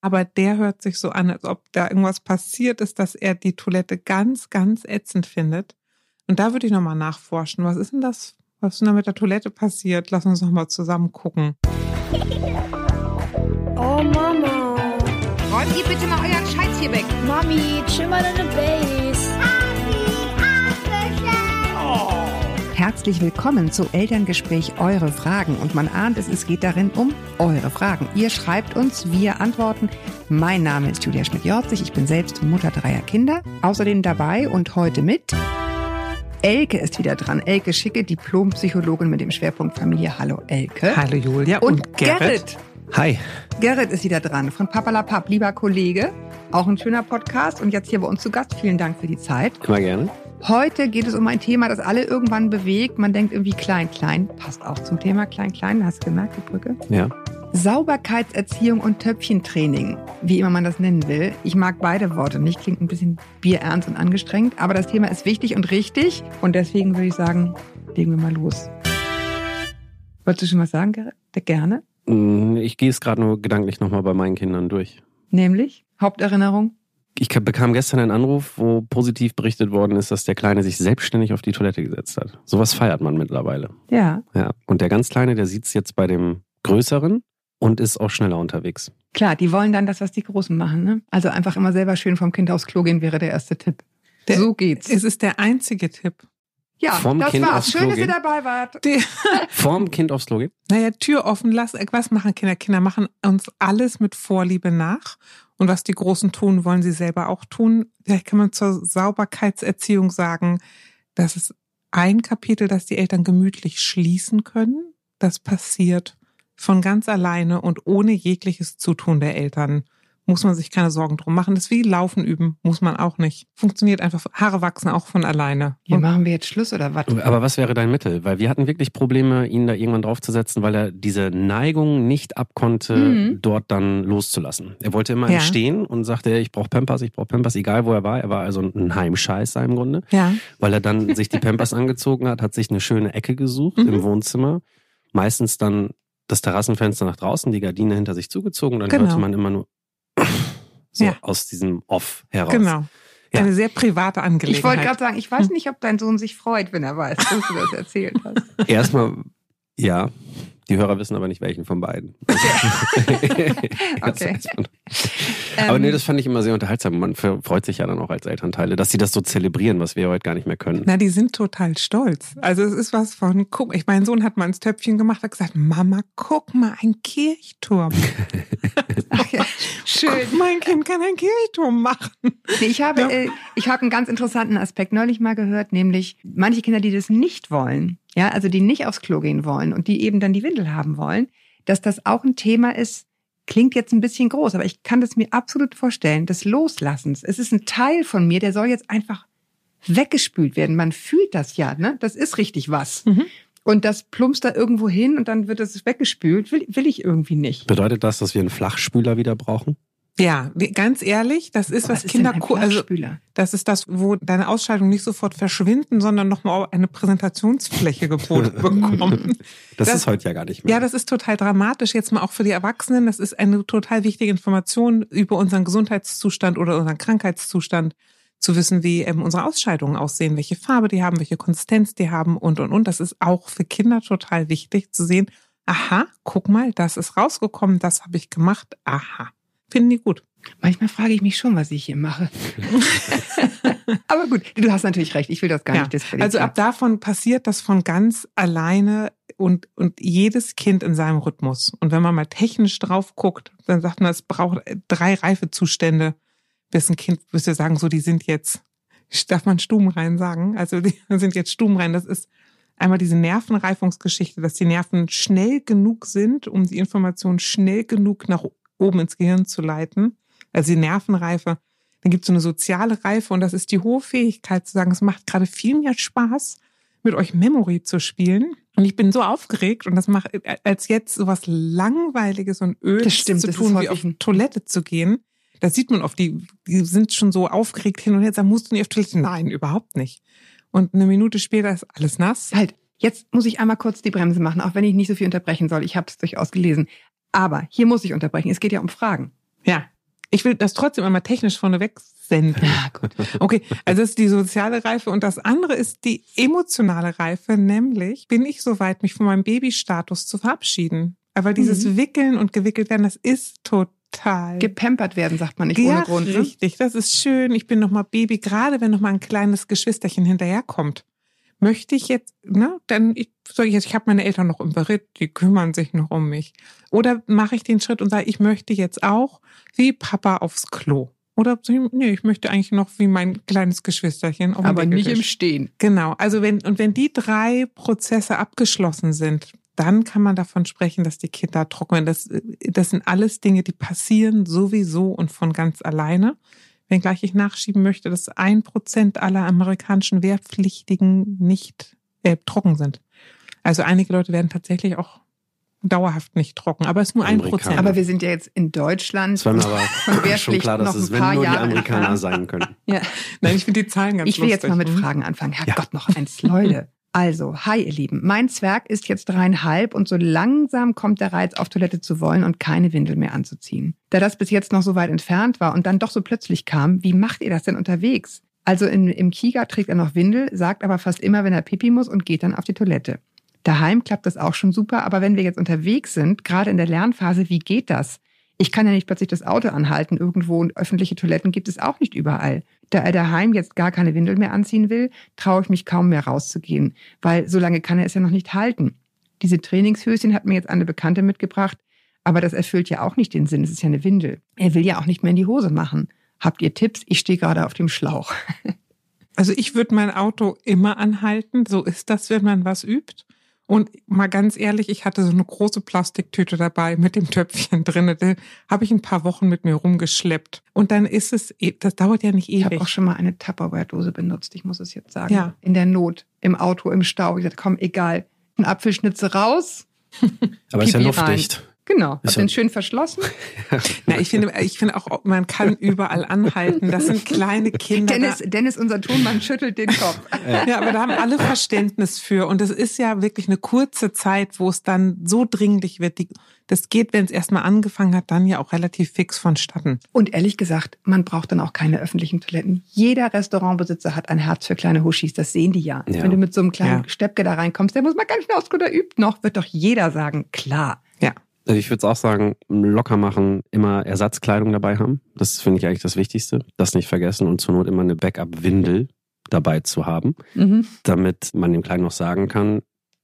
Aber der hört sich so an, als ob da irgendwas passiert ist, dass er die Toilette ganz, ganz ätzend findet. Und da würde ich nochmal nachforschen. Was ist denn das? Was ist denn da mit der Toilette passiert? Lass uns nochmal zusammen gucken. Oh Mama. Räumt ihr bitte mal euren Scheiß hier weg. Mami, chill mal deine Base. Herzlich willkommen zu Elterngespräch Eure Fragen. Und man ahnt es, es geht darin um eure Fragen. Ihr schreibt uns, wir antworten. Mein Name ist Julia Schmidt-Jorzig. Ich bin selbst Mutter dreier Kinder. Außerdem dabei und heute mit Elke ist wieder dran. Elke Schicke, Diplompsychologin mit dem Schwerpunkt Familie. Hallo Elke. Hallo Julia Und, und, Gerrit. Gerrit. Hi. Gerrit ist wieder dran von Papalapap, lieber Kollege. Auch ein schöner Podcast und jetzt hier bei uns zu Gast. Vielen Dank für die Zeit. Immer gerne. Heute geht es um ein Thema, das alle irgendwann bewegt. Man denkt irgendwie klein, klein. Passt auch zum Thema klein, klein. Hast du gemerkt, die Brücke? Ja. Sauberkeitserziehung und Töpfchentraining, wie immer man das nennen will. Ich mag beide Worte nicht, klingt ein bisschen bierernst und angestrengt, aber das Thema ist wichtig und richtig und deswegen würde ich sagen, legen wir mal los. Wolltest du schon was sagen, Gerrit? Gerne. Mm, Ich gehe es gerade nur gedanklich nochmal bei meinen Kindern durch. Nämlich, Haupterinnerung? Ich ka- bekam gestern einen Anruf, wo positiv berichtet worden ist, dass der Kleine sich selbstständig auf die Toilette gesetzt hat. Sowas feiert man mittlerweile. Ja, Ja. Und der ganz Kleine, der sieht es jetzt bei dem Größeren und ist auch schneller unterwegs. klar, die wollen dann das, was die Großen machen. Ne? Also einfach immer selber schön vom Kind aufs Klo gehen, wäre der erste Tipp. Der- so geht's. Es ist der einzige Tipp. Ja, vom das Kind war's. Schön, Klo dass ihr dabei wart. Die, Vorm Kind aufs Klo gehen? naja, Tür offen lassen. Was machen Kinder? Kinder machen uns alles mit Vorliebe nach. Und was die Großen tun, wollen sie selber auch tun. Vielleicht kann man zur Sauberkeitserziehung sagen, das ist ein Kapitel, das die Eltern gemütlich schließen können. Das passiert von ganz alleine und ohne jegliches Zutun der Eltern. Muss man sich keine Sorgen drum machen. Das ist wie Laufen üben, muss man auch nicht. Funktioniert einfach. Haare wachsen auch von alleine. Hier machen wir jetzt Schluss oder was? Aber was wäre dein Mittel? Weil wir hatten wirklich Probleme, ihn da irgendwann draufzusetzen, weil er diese Neigung nicht abkonnte, Mhm. dort dann loszulassen. Er wollte immer Ja. stehen und sagte, ich brauche Pampers, ich brauche Pampers, egal wo er war. Er war also ein Heimscheißer im Grunde. Ja. weil er dann sich die Pampers angezogen hat, hat sich eine schöne Ecke gesucht Mhm. im Wohnzimmer. Meistens dann das Terrassenfenster nach draußen, die Gardine hinter sich zugezogen dann Genau. hörte man immer nur so Ja. aus diesem Off heraus. Genau. Ja. Eine sehr private Angelegenheit. Ich wollte gerade sagen, ich weiß nicht, ob dein Sohn sich freut, wenn er weiß, dass du das erzählt hast. Erstmal, ja, die Hörer wissen aber nicht, welchen von beiden. Das Okay. man. aber Ähm, nee, das fand ich immer sehr unterhaltsam. Man freut sich ja dann auch als Elternteile, dass sie das so zelebrieren, was wir heute gar nicht mehr können. Na, die sind total stolz. Also es ist was von, guck, ich, mein Sohn hat mal ins Töpfchen gemacht, hat gesagt, Mama, guck mal, ein Kirchturm. Ach ja, schön. Guck, mein Kind kann einen Kirchturm machen. Nee, ich habe, Ja. äh, ich habe einen ganz interessanten Aspekt neulich mal gehört, nämlich manche Kinder, die das nicht wollen, ja, also die nicht aufs Klo gehen wollen und die eben dann die Windel haben wollen, dass das auch ein Thema ist, klingt jetzt ein bisschen groß, aber ich kann das mir absolut vorstellen, des Loslassens. Es ist ein Teil von mir, der soll jetzt einfach weggespült werden. Man fühlt das ja, ne? Das ist richtig was. Mhm. Und das plumpst da irgendwo hin und dann wird es weggespült. Will, will ich irgendwie nicht. Bedeutet das, dass wir einen Flachspüler wieder brauchen? Ja, ganz ehrlich, das ist, was, ist Kinder, also das ist das, wo deine Ausscheidungen nicht sofort verschwinden, sondern nochmal eine Präsentationsfläche geboten bekommen. Das, Das- ist heute ja gar nicht mehr. Ja, das ist total dramatisch. Jetzt mal auch für die Erwachsenen. Das ist eine total wichtige Information über unseren Gesundheitszustand oder unseren Krankheitszustand. Zu wissen, wie ähm, unsere Ausscheidungen aussehen, welche Farbe die haben, welche Konsistenz die haben und, und, und. Das ist auch für Kinder total wichtig zu sehen. Aha, guck mal, das ist rausgekommen, das habe ich gemacht. Aha. Finden die gut. Manchmal frage ich mich schon, was ich hier mache. Aber gut, du hast natürlich recht. Ich will das gar Ja, nicht diskreditieren. Also ab davon passiert das von ganz alleine und, und jedes Kind in seinem Rhythmus. Und wenn man mal technisch drauf guckt, dann sagt man, es braucht drei Reifezustände, bis ein Kind, bis wir sagen, so, die sind jetzt, darf man stubenrein sagen? Also die sind jetzt stubenrein. Das ist einmal diese Nervenreifungsgeschichte, dass die Nerven schnell genug sind, um die Information schnell genug nach oben ins Gehirn zu leiten. Also die Nervenreife. Dann gibt es so eine soziale Reife und das ist die hohe Fähigkeit zu sagen, es macht gerade viel mehr Spaß, mit euch Memory zu spielen. Und ich bin so aufgeregt und das macht als jetzt sowas Langweiliges und Ödes stimmt, zu tun, wie auf Toilette zu gehen. Das sieht man oft, die, die sind schon so aufgeregt hin und her, sagen, musst du nicht auf Toilette? Nein, überhaupt nicht. Und eine Minute später ist alles nass. halt, jetzt muss ich einmal kurz die Bremse machen, auch wenn ich nicht so viel unterbrechen soll. Ich habe es durchaus gelesen. Aber hier muss ich unterbrechen. Es geht ja um Fragen. Ja. Ich will das trotzdem einmal technisch vorneweg senden. Ja, gut. Okay, also das ist die soziale Reife und das andere ist die emotionale Reife, nämlich bin ich soweit, mich von meinem Babystatus zu verabschieden. Aber dieses Mhm. Wickeln und gewickelt werden, das ist total. Gepampert werden, sagt man nicht ja, ohne Grund. Ne? richtig, das ist schön. Ich bin noch mal Baby, gerade wenn noch mal ein kleines Geschwisterchen hinterherkommt. Möchte ich jetzt, ne, dann ich, soll ich jetzt, ich habe meine Eltern noch im Beritt, die kümmern sich noch um mich. Oder mache ich den Schritt und sage, ich möchte jetzt auch wie Papa aufs Klo. Oder nee, ich möchte eigentlich noch wie mein kleines Geschwisterchen auf dem Aber nicht im. Stehen. Genau, also wenn, und wenn die drei Prozesse abgeschlossen sind, dann kann man davon sprechen, dass die Kinder trocknen. Das, das sind alles Dinge, die passieren sowieso und von ganz alleine. Wenngleich ich nachschieben möchte, dass ein Prozent aller amerikanischen Wehrpflichtigen nicht äh, trocken sind. Also einige Leute werden tatsächlich auch dauerhaft nicht trocken, aber es ist nur ein. Prozent. Aber wir sind ja jetzt in Deutschland. Es war mir aber Von schon klar, dass es ein wenn paar nur die Jahre Amerikaner sein können. Ja. Nein, ich finde die Zahlen ganz Ich will jetzt mal mit lustig. Fragen anfangen. Ja. Herrgott, noch eins, Leute. Also, hi ihr Lieben. Mein Zwerg ist jetzt dreieinhalb und so langsam kommt der Reiz, auf Toilette zu wollen und keine Windel mehr anzuziehen. Da das bis jetzt noch so weit entfernt war und dann doch so plötzlich kam, wie macht ihr das denn unterwegs? Also in, im Kiga trägt er noch Windel, sagt aber fast immer, wenn er pipi muss und geht dann auf die Toilette. Daheim klappt das auch schon super, aber wenn wir jetzt unterwegs sind, gerade in der Lernphase, wie geht das? Ich kann ja nicht plötzlich das Auto anhalten irgendwo und öffentliche Toiletten gibt es auch nicht überall. Da er daheim jetzt gar keine Windel mehr anziehen will, traue ich mich kaum mehr rauszugehen, weil so lange kann er es ja noch nicht halten. Diese Trainingshöschen hat mir jetzt eine Bekannte mitgebracht, aber das erfüllt ja auch nicht den Sinn, es ist ja eine Windel. Er will ja auch nicht mehr in die Hose machen. Habt ihr Tipps? Ich stehe gerade auf dem Schlauch. Also ich würde mein Auto immer anhalten. So ist das, wenn man was übt. Und mal ganz ehrlich, ich hatte so eine große Plastiktüte dabei mit dem Töpfchen drin. Da habe ich ein paar Wochen mit mir rumgeschleppt. Und dann ist es, e- das dauert ja nicht Ich habe ewig. auch schon mal eine Tupperware-Dose benutzt, ich muss es jetzt sagen. Ja. In der Not, im Auto, im Stau. Ich dachte, komm, egal. Ein Apfelschnitze raus. Aber ist ja Pipi rein. Genau. Ist den schön verschlossen. Na, ich finde, ich finde auch, man kann überall anhalten. Das sind kleine Kinder. Dennis, Dennis, unser Tonmann, schüttelt den Kopf. Ja, aber da haben alle Verständnis für. Und es ist ja wirklich eine kurze Zeit, wo es dann so dringlich wird. Die, das geht, wenn es erstmal angefangen hat, dann ja auch relativ fix vonstatten. Und ehrlich gesagt, man braucht dann auch keine öffentlichen Toiletten. Jeder Restaurantbesitzer hat ein Herz für kleine Huschis, das sehen die ja. Ja. Wenn du mit so einem kleinen Ja. Steppke da reinkommst, der muss mal ganz schnell aufs Klo, der übt noch, wird doch jeder sagen, klar. Also ich würde es auch sagen, locker machen, immer Ersatzkleidung dabei haben. Das finde ich eigentlich das Wichtigste. Das nicht vergessen und zur Not immer eine Backup-Windel dabei zu haben, Mhm. damit man dem Kleinen noch sagen kann,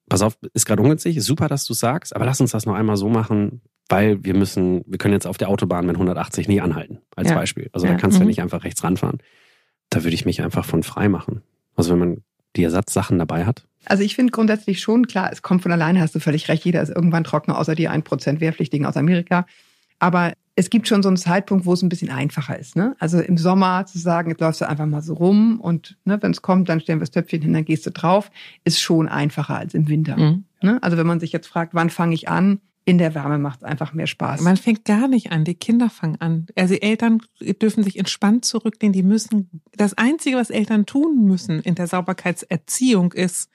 pass auf, ist gerade ungünstig, super, dass du sagst, aber lass uns das noch einmal so machen, weil wir müssen, wir können jetzt auf der Autobahn mit 180 nie anhalten, als Ja. Beispiel. Also Ja. da kannst du ja Mhm. nicht einfach rechts ranfahren. Da würde ich mich einfach von frei machen. Also wenn man die Ersatzsachen dabei hat, Also ich finde grundsätzlich schon, klar, es kommt von alleine, hast du völlig recht, jeder ist irgendwann trockener, außer die 1% Wehrpflichtigen aus Amerika. Aber es gibt schon so einen Zeitpunkt, wo es ein bisschen einfacher ist. Ne? Also im Sommer zu sagen, jetzt läufst du einfach mal so rum und ne, wenn es kommt, dann stellen wir das Töpfchen hin, dann gehst du drauf, ist schon einfacher als im Winter. Mhm. Ne? Also wenn man sich jetzt fragt, wann fange ich an, in der Wärme macht es einfach mehr Spaß. Man fängt gar nicht an, die Kinder fangen an. Also die Eltern dürfen sich entspannt zurücklehnen, die müssen, das Einzige, was Eltern tun müssen in der Sauberkeitserziehung ist,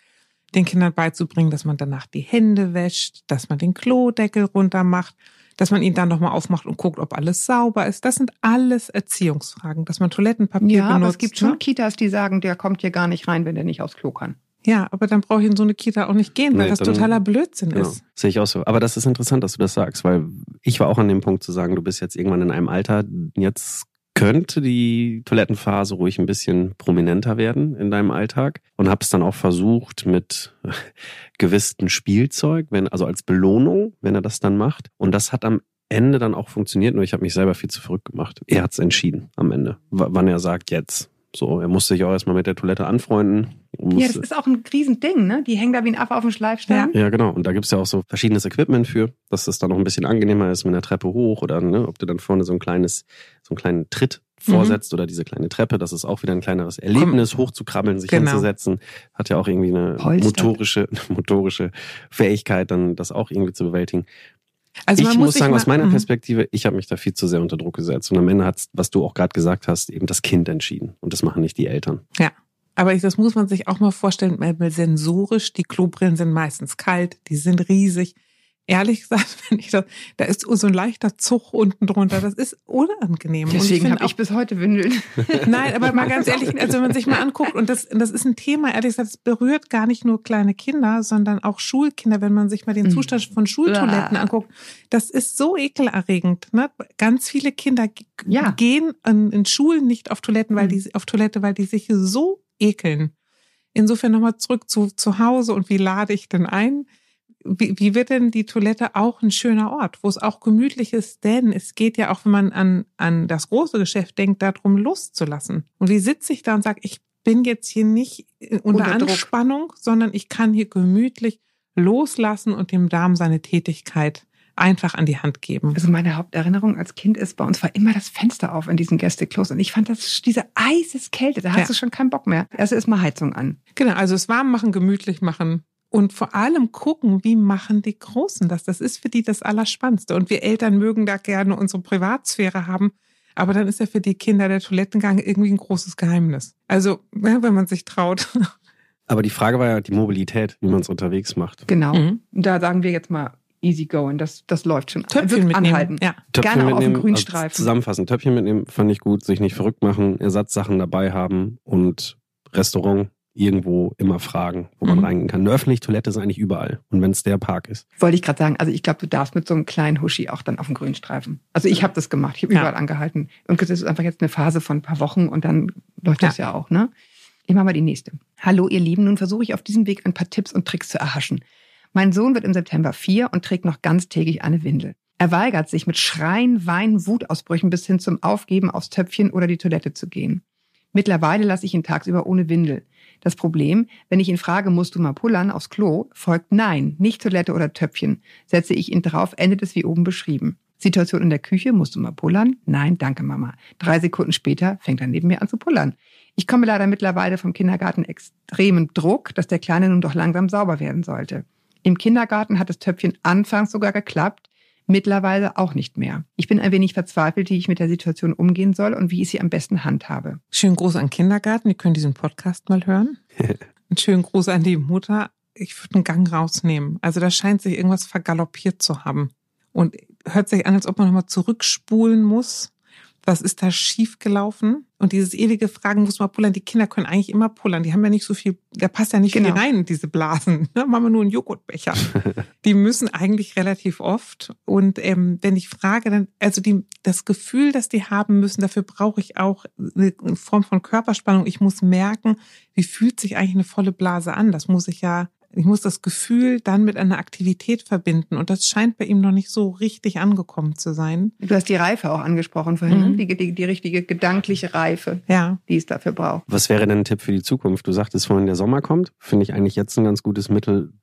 den Kindern beizubringen, dass man danach die Hände wäscht, dass man den Klodeckel runter macht, dass man ihn dann nochmal aufmacht und guckt, ob alles sauber ist. Das sind alles Erziehungsfragen, dass man Toilettenpapier ja, benutzt. aber es gibt schon ne? Kitas, die sagen, der kommt hier gar nicht rein, wenn der nicht aufs Klo kann. Ja, aber dann brauche ich in so eine Kita auch nicht gehen, weil Nee, das dann- totaler Blödsinn Genau, ist. sehe ich auch so. Aber das ist interessant, dass du das sagst, weil ich war auch an dem Punkt zu sagen, du bist jetzt irgendwann in einem Alter, jetzt könnte die Toilettenphase ruhig ein bisschen prominenter werden in deinem Alltag und habe es dann auch versucht mit gewissen Spielzeug, wenn also als Belohnung, wenn er das dann macht. Und das hat am Ende dann auch funktioniert, nur ich habe mich selber viel zu verrückt gemacht. Er hat es entschieden am Ende, wann er sagt jetzt. So, er musste sich auch erstmal mit der Toilette anfreunden. Ja, das ist auch ein Riesending, ne? Die hängen da wie ein Affe auf dem Schleifstein. ja, genau. Und da gibt's ja auch so verschiedenes Equipment für, dass das dann noch ein bisschen angenehmer ist mit einer Treppe hoch oder ne, ob du dann vorne so ein kleines, so einen kleinen Tritt Mhm. vorsetzt oder diese kleine Treppe. Das ist auch wieder ein kleineres Erlebnis, hochzukrabbeln, sich Genau. hinzusetzen. Hat ja auch irgendwie eine Polster. motorische, motorische Fähigkeit, dann das auch irgendwie zu bewältigen. Also ich muss sagen, aus meiner Mhm. Perspektive, ich habe mich da viel zu sehr unter Druck gesetzt. Und am Ende hat's, was du auch gerade gesagt hast, eben das Kind entschieden. Und das machen nicht die Eltern. Aber ich- das muss man sich auch mal vorstellen, weil sensorisch, die Klobrillen sind meistens kalt, die sind riesig. ehrlich gesagt, wenn ich das, da ist so ein leichter Zug unten drunter. Das ist unangenehm. Deswegen habe ich bis heute Windeln. Nein, aber mal ganz ehrlich, also wenn man sich mal anguckt, und das, das ist ein Thema, ehrlich gesagt, das berührt gar nicht nur kleine Kinder, sondern auch Schulkinder, wenn man sich mal den Mhm. Zustand von Schultoiletten anguckt. Das ist so ekelerregend. Ne? Ganz viele Kinder Ja. gehen in, in Schulen nicht auf Toiletten, weil Mhm. die auf Toilette, weil die sich so ekeln. Insofern nochmal zurück zu, zu Hause und wie lade ich denn ein? Wie, wie wird denn die Toilette auch ein schöner Ort, wo es auch gemütlich ist? Denn es geht ja auch, wenn man an, an das große Geschäft denkt, darum loszulassen. Und wie sitze ich da und sage, ich bin jetzt hier nicht unter, Unter Druck. Anspannung, sondern ich kann hier gemütlich loslassen und dem Darm seine Tätigkeit einfach an die Hand geben. Also meine Haupterinnerung als Kind ist, bei uns war immer das Fenster auf in diesen Gästeklos. Und ich fand das, diese Eiseskälte, da hast Ja. du schon keinen Bock mehr. Erst ist mal Heizung an. Genau, also es warm machen, gemütlich machen und vor allem gucken, wie machen die Großen das. Das ist für die das Allerspannendste. Und wir Eltern mögen da gerne unsere Privatsphäre haben. Aber dann ist ja für die Kinder der Toilettengang irgendwie ein großes Geheimnis. Also, ja, wenn man sich traut. Aber die Frage war ja die Mobilität, wie man es unterwegs macht. Genau. Mhm. Und da sagen wir jetzt mal easy going. Das, das läuft schon. Töpfchen mitnehmen. anhalten. Ja. Gerne auch auf dem also Grünstreifen. zusammenfassen, Töpfchen mitnehmen, fand ich gut, sich nicht verrückt machen, Ersatzsachen dabei haben und Restaurant irgendwo immer fragen, wo man Mhm. reingehen kann. Eine öffentliche Toilette ist eigentlich überall. Und wenn es der Park ist. Wollte ich gerade sagen, also ich glaube, du darfst mit so einem kleinen Huschi auch dann auf dem Grünstreifen. Also ich habe das gemacht, ich habe Ja. überall angehalten. Und das ist einfach jetzt eine Phase von ein paar Wochen und dann läuft das ja auch, ne? Ich mache mal die nächste. Hallo ihr Lieben, nun versuche ich auf diesem Weg ein paar Tipps und Tricks zu erhaschen. Mein Sohn wird im September vier und trägt noch ganztägig eine Windel. Er weigert sich mit Schreien, Weinen, Wutausbrüchen bis hin zum Aufgeben aufs Töpfchen oder die Toilette zu gehen. Mittlerweile lasse ich ihn tagsüber ohne Windel. Das Problem, wenn ich ihn frage, musst du mal pullern aufs Klo, folgt nein, nicht Toilette oder Töpfchen. Setze ich ihn drauf, endet es wie oben beschrieben. Situation in der Küche, musst du mal pullern? Nein, danke Mama. Drei Sekunden später fängt er neben mir an zu pullern. Ich komme leider mittlerweile vom Kindergarten extremen Druck, dass der Kleine nun doch langsam sauber werden sollte. Im Kindergarten hat das Töpfchen anfangs sogar geklappt, mittlerweile auch nicht mehr. Ich bin ein wenig verzweifelt, wie ich mit der Situation umgehen soll und wie ich sie am besten handhabe. Schönen Gruß an den Kindergarten, die können diesen Podcast mal hören. Einen schönen Gruß an die Mutter. Ich würde einen Gang rausnehmen. Also da scheint sich irgendwas vergaloppiert zu haben. Und hört sich an, als ob man nochmal zurückspulen muss. Was ist da schiefgelaufen? Und dieses ewige Fragen, muss man pullern? Die Kinder können eigentlich immer pullern. Die haben ja nicht so viel, da passt ja nicht Genau. viel rein in diese Blasen. Ne? Machen wir nur einen Joghurtbecher. die müssen eigentlich relativ oft. Und ähm, wenn ich frage, dann, also die, das Gefühl, das die haben müssen, dafür brauche ich auch eine Form von Körperspannung. Ich muss merken, wie fühlt sich eigentlich eine volle Blase an? Das muss ich ja, ich muss das Gefühl dann mit einer Aktivität verbinden. Und das scheint bei ihm noch nicht so richtig angekommen zu sein. Du hast die Reife auch angesprochen vorhin, Mhm. ne? die, die, die richtige gedankliche Reife, Ja. die es dafür braucht. Was wäre denn ein Tipp für die Zukunft? Du sagtest vorhin, der Sommer kommt. Finde ich eigentlich jetzt ein ganz gutes Mittel.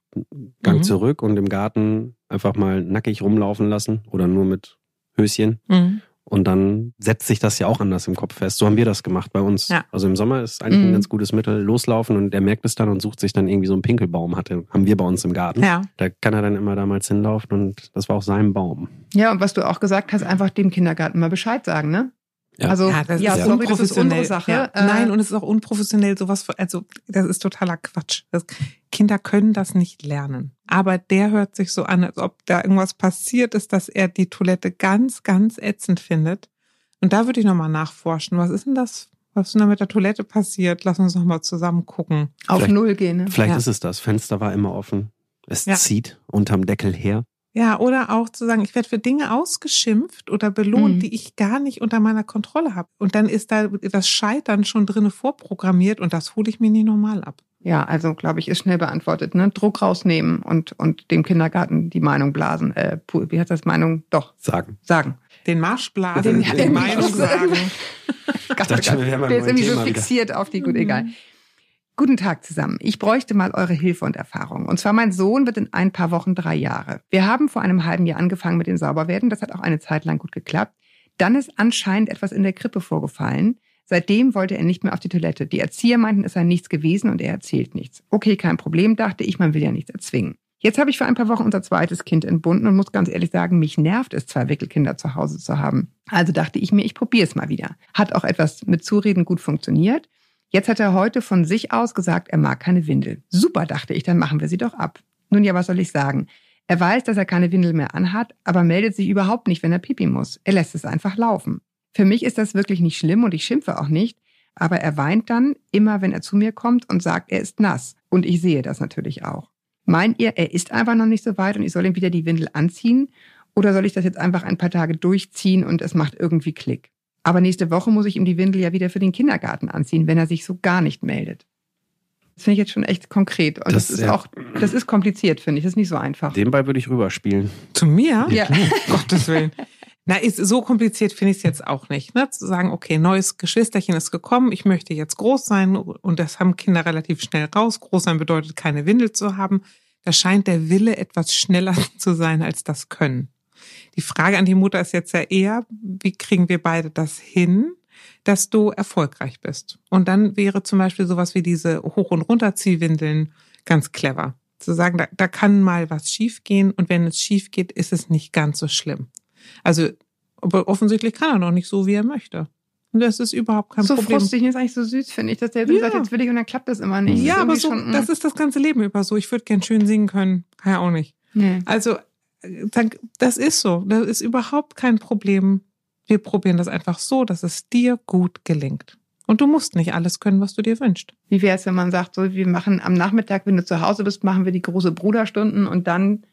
Gang Mhm. zurück und im Garten einfach mal nackig rumlaufen lassen oder nur mit Höschen. Mhm. Und dann setzt sich das ja auch anders im Kopf fest. So haben wir das gemacht bei uns. Ja. Also im Sommer ist eigentlich Mhm. ein ganz gutes Mittel. Loslaufen und der merkt es dann und sucht sich dann irgendwie so einen Pinkelbaum. Hatte, haben wir bei uns im Garten. Ja. Da kann er dann immer damals hinlaufen und das war auch sein Baum. Ja, und was du auch gesagt hast, einfach dem Kindergarten mal Bescheid sagen, ne? Ja. Also, Ja, das ja, ist sorry, das ist unsere Sache. Ja. Äh, Nein, und es ist auch unprofessionell, sowas, von- also das ist totaler Quatsch. Das, Kinder können das nicht lernen. Aber der hört sich so an, als ob da irgendwas passiert ist, dass er die Toilette ganz, ganz ätzend findet. Und da würde ich nochmal nachforschen. Was ist denn das? Was ist denn da mit der Toilette passiert? Lass uns nochmal zusammen gucken. auf Vielleicht- Null gehen, ne? Vielleicht Ja. ist es das. Fenster war immer offen. Es Ja. zieht unterm Deckel her. Ja, oder auch zu sagen, ich werde für Dinge ausgeschimpft oder belohnt, Mhm. die ich gar nicht unter meiner Kontrolle habe. Und dann ist da das Scheitern schon drinne vorprogrammiert und das hole ich mir nicht normal ab. Ja, also glaube ich, ist schnell beantwortet. Ne? Druck rausnehmen und, und dem Kindergarten die Meinung blasen. Äh, wie heißt das Meinung? Doch, Sagen. sagen. Den Marschblasen, Den- die Meinung sagen. Wir wären beim Der ist irgendwie so Thema wieder. fixiert auf die, gut, egal. Guten Tag zusammen. Ich bräuchte mal eure Hilfe und Erfahrung. Und zwar mein Sohn wird in ein paar Wochen drei Jahre. Wir haben vor einem halben Jahr angefangen mit dem Sauberwerden. Das hat auch eine Zeit lang gut geklappt. Dann ist anscheinend etwas in der Krippe vorgefallen. Seitdem wollte er nicht mehr auf die Toilette. Die Erzieher meinten, es sei nichts gewesen und er erzählt nichts. Okay, kein Problem, dachte ich, man will ja nichts erzwingen. Jetzt habe ich vor ein paar Wochen unser zweites Kind entbunden und muss ganz ehrlich sagen, mich nervt es, zwei Wickelkinder zu Hause zu haben. Also dachte ich mir, ich probiere es mal wieder. Hat auch etwas mit Zureden gut funktioniert. Jetzt hat er heute von sich aus gesagt, er mag keine Windel. Super, dachte ich, dann machen wir sie doch ab. Nun ja, was soll ich sagen? Er weiß, dass er keine Windel mehr anhat, aber meldet sich überhaupt nicht, wenn er pipi muss. Er lässt es einfach laufen. Für mich ist das wirklich nicht schlimm und ich schimpfe auch nicht, aber er weint dann immer, wenn er zu mir kommt und sagt, er ist nass. Und ich sehe das natürlich auch. Meint ihr, er ist einfach noch nicht so weit und ich soll ihm wieder die Windel anziehen? Oder soll ich das jetzt einfach ein paar Tage durchziehen und es macht irgendwie Klick? Aber nächste Woche muss ich ihm die Windel ja wieder für den Kindergarten anziehen, wenn er sich so gar nicht meldet. Das finde ich jetzt schon echt konkret. Und das, Das, ist ja. auch, das ist kompliziert, finde ich. Das ist nicht so einfach. Den Ball würde ich rüberspielen. Zu mir? Ja. Gottes Willen. Na, ist so kompliziert finde ich es jetzt auch nicht. Ne? Zu sagen, okay, neues Geschwisterchen ist gekommen, ich möchte jetzt groß sein und das haben Kinder relativ schnell raus. Groß sein bedeutet, keine Windel zu haben. Da scheint der Wille etwas schneller zu sein als das Können. Die Frage an die Mutter ist jetzt ja eher, wie kriegen wir beide das hin, dass du erfolgreich bist? Und dann wäre zum Beispiel sowas wie diese Hoch- und Runterziehwindeln ganz clever. Zu sagen, da, da kann mal was schiefgehen und wenn es schief geht, ist es nicht ganz so schlimm. Also, aber offensichtlich kann er noch nicht so, wie er möchte. Und das ist überhaupt kein so Problem. frustig und ist eigentlich so süß, finde ich, dass der so Ja. sagt, jetzt will ich und dann klappt das immer nicht. Ja, aber so, schon, mm. das ist das ganze Leben über so. Ich würde gern schön singen können. Kann ja auch nicht. nee. Also, das ist so. Das ist überhaupt kein Problem. Wir probieren das einfach so, dass es dir gut gelingt. Und du musst nicht alles können, was du dir wünschst. Wie wäre es, wenn man sagt, so, wir machen am Nachmittag, wenn du zu Hause bist, machen wir die große Bruderstunden und dann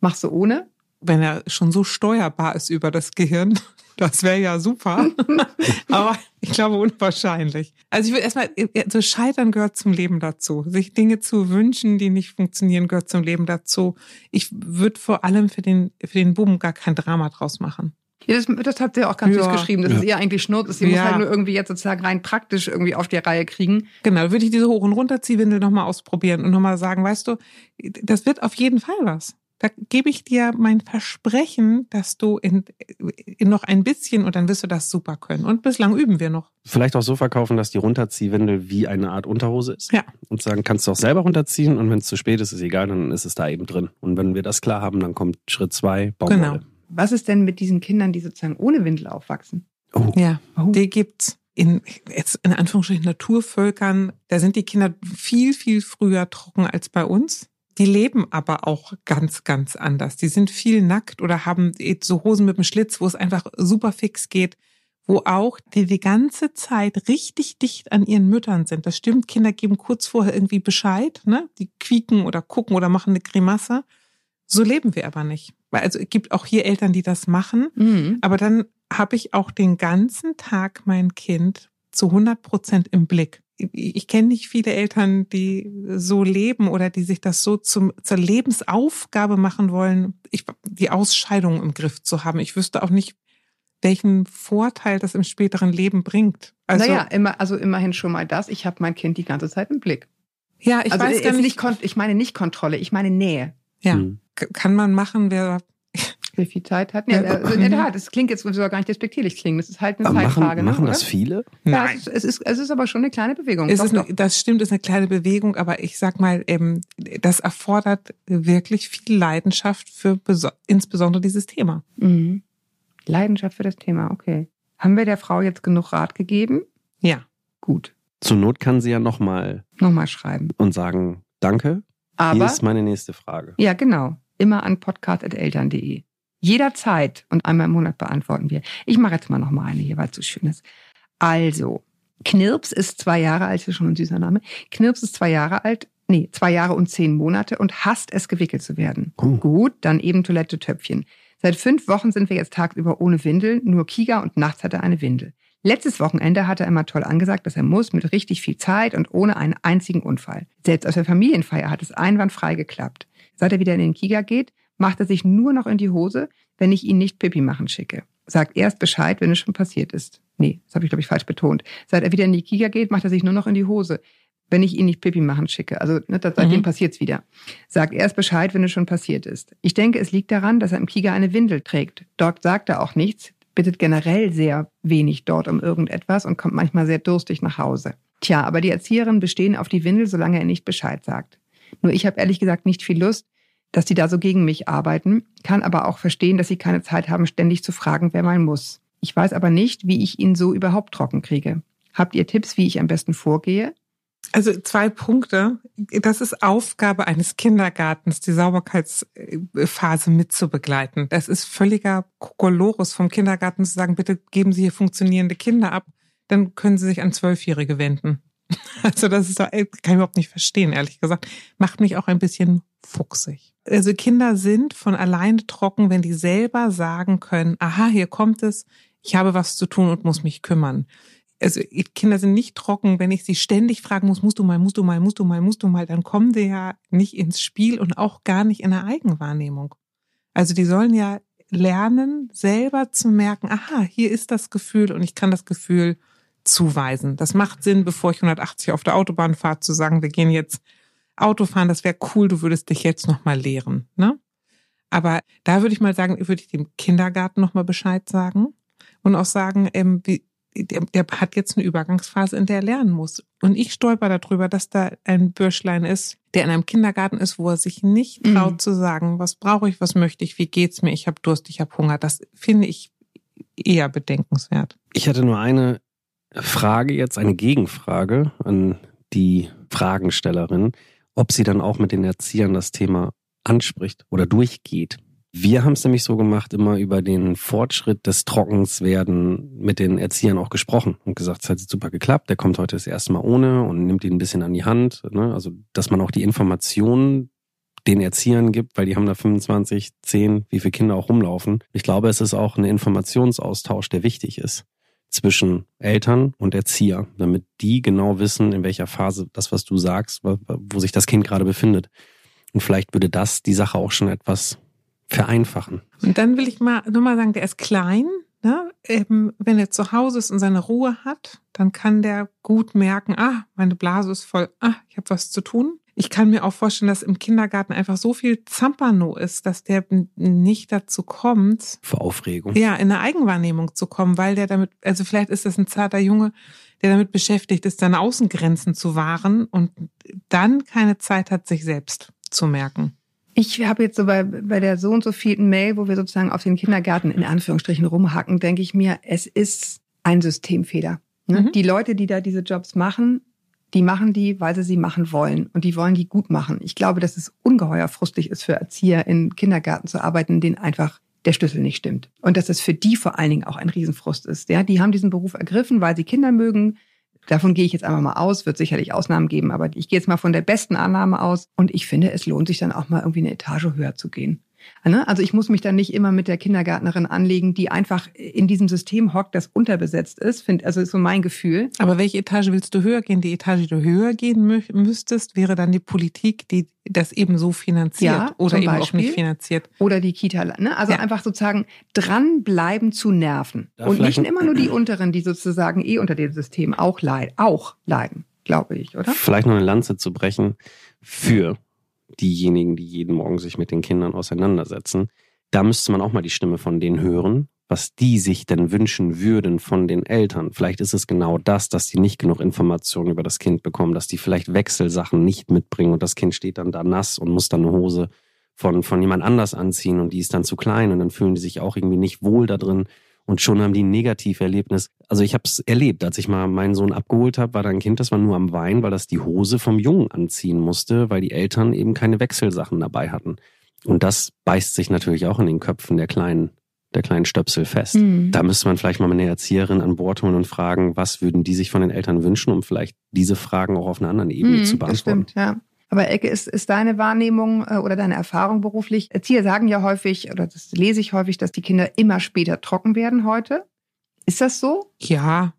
machst du ohne? Wenn er schon so steuerbar ist über das Gehirn, das wäre ja super. Aber ich glaube unwahrscheinlich. Also ich würde erstmal, so Scheitern gehört zum Leben dazu. Sich Dinge zu wünschen, die nicht funktionieren, gehört zum Leben dazu. Ich würde vor allem für den, für den Buben gar kein Drama draus machen. Ja, das, das hat sie auch ganz Ja. süß geschrieben. Das Ja. ist ihr eigentlich Schnurz. Sie muss Ja. halt nur irgendwie jetzt sozusagen rein praktisch irgendwie auf die Reihe kriegen. Genau, würde ich diese Hoch- und Runterziehwindel nochmal ausprobieren und nochmal sagen, weißt du, das wird auf jeden Fall was. Da gebe ich dir mein Versprechen, dass du in, in noch ein bisschen und dann wirst du das super können. Und bislang üben wir noch. Vielleicht auch so verkaufen, dass die Runterziehwindel wie eine Art Unterhose ist. Ja. Und sagen, kannst du auch selber runterziehen und wenn es zu spät ist, ist egal, dann ist es da eben drin. Und wenn wir das klar haben, dann kommt Schritt zwei, Baumwolle. Genau. Was ist denn mit diesen Kindern, die sozusagen ohne Windel aufwachsen? Oh, Ja, Oh. die gibt's in jetzt in Anführungsstrichen Naturvölkern. Da sind die Kinder viel viel früher trocken als bei uns. Die leben aber auch ganz ganz anders. Die sind viel nackt oder haben so Hosen mit dem Schlitz, wo es einfach super fix geht, wo auch die die ganze Zeit richtig dicht an ihren Müttern sind. Das stimmt. Kinder geben kurz vorher irgendwie Bescheid, ne? Die quieken oder gucken oder machen eine Grimasse. So leben wir aber nicht. Weil Also es gibt auch hier Eltern, die das machen. Mhm. Aber dann habe ich auch den ganzen Tag mein Kind zu 100 Prozent im Blick. Ich, kenne nicht viele Eltern, die so leben oder die sich das so zum, zur Lebensaufgabe machen wollen, ich, die Ausscheidung im Griff zu haben. Ich wüsste auch nicht, welchen Vorteil das im späteren Leben bringt. Also, naja, immer, also immerhin schon mal das. Ich habe mein Kind die ganze Zeit im Blick. ja, ich also weiß gar nicht, nicht, ich meine nicht Kontrolle, ich meine Nähe. ja, Hm. kann man machen, wer, Wie viel Zeit hat? Nee, Ja, also, in der Tat, das klingt jetzt sogar gar nicht despektierlich klingen. Das ist halt eine Aber Zeitfrage. machen, machen ne, das oder? viele? Ja, nein. es, ist, es, ist, es ist aber schon eine kleine Bewegung. Es Doch, ist doch. eine, das stimmt, ist eine kleine Bewegung, aber ich sag mal, ähm, das erfordert wirklich viel Leidenschaft für beso- insbesondere dieses Thema. Mhm. Leidenschaft für das Thema, okay. Haben wir der Frau jetzt genug Rat gegeben? Ja. Gut. Zur Not kann sie ja nochmal Nochmal schreiben. und sagen, danke, hier Aber, ist meine nächste Frage. ja, genau. Immer an podcast.eltern.de. Jederzeit und einmal im Monat beantworten wir. Ich mache jetzt mal noch mal eine hier, weil es so schön ist. Also, Knirps ist zwei Jahre alt, ist schon ein süßer Name. Knirps ist zwei Jahre alt, nee, zwei Jahre und zehn Monate und hasst es, gewickelt zu werden. Oh. Gut, dann eben Toilette Töpfchen. Seit fünf Wochen sind wir jetzt tagsüber ohne Windel, nur Kiga und nachts hat er eine Windel. Letztes Wochenende hat er immer toll angesagt, dass er muss, mit richtig viel Zeit und ohne einen einzigen Unfall. Selbst aus der Familienfeier hat es einwandfrei geklappt. Seit er wieder in den Kiga geht, macht er sich nur noch in die Hose, wenn ich ihn nicht Pipi machen schicke. Sagt erst Bescheid, wenn es schon passiert ist. Nee, das habe ich, glaube ich, falsch betont. Seit er wieder in die Kiga geht, macht er sich nur noch in die Hose, wenn ich ihn nicht Pipi machen schicke. Also ne, seitdem Mhm. passiert's wieder. Sagt erst Bescheid, wenn es schon passiert ist. Ich denke, es liegt daran, dass er im Kiga eine Windel trägt. Dort sagt er auch nichts, bittet generell sehr wenig dort um irgendetwas und kommt manchmal sehr durstig nach Hause. Tja, aber die Erzieherinnen bestehen auf die Windel, solange er nicht Bescheid sagt. Nur ich habe ehrlich gesagt nicht viel Lust, dass die da so gegen mich arbeiten, kann aber auch verstehen, dass sie keine Zeit haben, ständig zu fragen, wer mal muss. Ich weiß aber nicht, wie ich ihn so überhaupt trocken kriege. Habt ihr Tipps, wie ich am besten vorgehe? Also zwei Punkte. Das ist Aufgabe eines Kindergartens, die Sauberkeitsphase mitzubegleiten. Das ist völliger Kokolores vom Kindergarten zu sagen, bitte geben Sie hier funktionierende Kinder ab. Dann können Sie sich an Zwölfjährige wenden. Also das ist doch, kann ich überhaupt nicht verstehen, ehrlich gesagt. Macht mich auch ein bisschen fuchsig. Also Kinder sind von alleine trocken, wenn die selber sagen können, aha, hier kommt es, ich habe was zu tun und muss mich kümmern also Kinder sind nicht trocken, wenn ich sie ständig fragen muss, musst du mal, musst du mal, musst du mal, musst du mal, dann kommen die ja nicht ins Spiel und auch gar nicht in der Eigenwahrnehmung. Also die sollen ja lernen, selber zu merken, aha, hier ist das Gefühl und ich kann das Gefühl zuweisen. Das macht Sinn, bevor ich 180 auf der Autobahn fahre, zu sagen, wir gehen jetzt Auto fahren, das wäre cool, du würdest dich jetzt nochmal lehren. Ne? Aber da würde ich mal sagen, würde ich dem Kindergarten nochmal Bescheid sagen und auch sagen, ähm, wie, der, der hat jetzt eine Übergangsphase, in der er lernen muss. Und ich stolper darüber, dass da ein Bürschlein ist, der in einem Kindergarten ist, wo er sich nicht mhm. traut mhm. zu sagen, was brauche ich, was möchte ich, wie geht's mir, ich habe Durst, ich habe Hunger. Das finde ich eher bedenkenswert. Ich hatte nur eine Frage jetzt, eine Gegenfrage an die Fragenstellerin, ob sie dann auch mit den Erziehern das Thema anspricht oder durchgeht. Wir haben es nämlich so gemacht, immer über den Fortschritt des Trockenswerden mit den Erziehern auch gesprochen und gesagt, es hat super geklappt, der kommt heute das erste Mal ohne und nimmt ihn ein bisschen an die Hand. Ne? Also, dass man auch die Informationen den Erziehern gibt, weil die haben da 25, 10, wie viele Kinder auch rumlaufen. Ich glaube, es ist auch ein Informationsaustausch, der wichtig ist zwischen Eltern und Erzieher, damit die genau wissen, in welcher Phase das, was du sagst, wo sich das Kind gerade befindet. Und vielleicht würde das die Sache auch schon etwas vereinfachen. Und dann will ich mal nur mal sagen, der ist klein. Ne? Eben, wenn er zu Hause ist und seine Ruhe hat, dann kann der gut merken, ah, meine Blase ist voll, ah, ich habe was zu tun. Ich kann mir auch vorstellen, dass im Kindergarten einfach so viel Zampano ist, dass der nicht dazu kommt. Für Aufregung. Ja, in eine Eigenwahrnehmung zu kommen, weil der damit, also vielleicht ist das ein zarter Junge, der damit beschäftigt ist, seine Außengrenzen zu wahren und dann keine Zeit hat, sich selbst zu merken. Ich habe jetzt so bei, bei der so und so vielen Mail, wo wir sozusagen auf den Kindergarten in Anführungsstrichen rumhacken, denke ich mir, es ist ein Systemfehler. Ne? Mhm. Die Leute, die da diese Jobs machen, die machen die, weil sie sie machen wollen. Und die wollen die gut machen. Ich glaube, dass es ungeheuer frustig ist für Erzieher, in Kindergarten zu arbeiten, denen einfach der Schlüssel nicht stimmt. Und dass es für die vor allen Dingen auch ein Riesenfrust ist. Ja, die haben diesen Beruf ergriffen, weil sie Kinder mögen, Davon gehe ich jetzt einfach mal aus, wird sicherlich Ausnahmen geben, aber ich gehe jetzt mal von der besten Annahme aus und ich finde, es lohnt sich dann auch mal irgendwie eine Etage höher zu gehen. Ne? Also ich muss mich dann nicht immer mit der Kindergärtnerin anlegen, die einfach in diesem System hockt, das unterbesetzt ist. Find, also ist so mein Gefühl. Aber welche Etage willst du höher gehen? Die Etage, die du höher gehen müsstest, wäre dann die Politik, die das eben so finanziert ja, oder eben Beispiel. auch nicht finanziert. Oder die Kita. Ne? Also ja. einfach sozusagen dranbleiben zu nerven. Da Und nicht immer nur die Unteren, die sozusagen eh unter dem System auch leiden, auch leiden, glaube ich, oder? Vielleicht noch eine Lanze zu brechen für diejenigen, die jeden Morgen sich mit den Kindern auseinandersetzen. Da müsste man auch mal die Stimme von denen hören, was die sich denn wünschen würden von den Eltern. Vielleicht ist es genau das, dass die nicht genug Informationen über das Kind bekommen, dass die vielleicht Wechselsachen nicht mitbringen und das Kind steht dann da nass und muss dann eine Hose von, von jemand anders anziehen und die ist dann zu klein und dann fühlen die sich auch irgendwie nicht wohl da drin und schon haben die ein Negativerlebnis. Also ich habe es erlebt, als ich mal meinen Sohn abgeholt habe, war da ein Kind, das war nur am Wein, weil das die Hose vom Jungen anziehen musste, weil die Eltern eben keine Wechselsachen dabei hatten. Und das beißt sich natürlich auch in den Köpfen der kleinen der kleinen Stöpsel fest. Mhm. Da müsste man vielleicht mal eine Erzieherin an Bord holen und fragen, was würden die sich von den Eltern wünschen, um vielleicht diese Fragen auch auf einer anderen Ebene mhm, zu beantworten. Das stimmt, ja. Aber Ecke, ist, ist deine Wahrnehmung äh, oder deine Erfahrung beruflich? Erzieher sagen ja häufig, oder das lese ich häufig, dass die Kinder immer später trocken werden heute. Ist das so? Ja,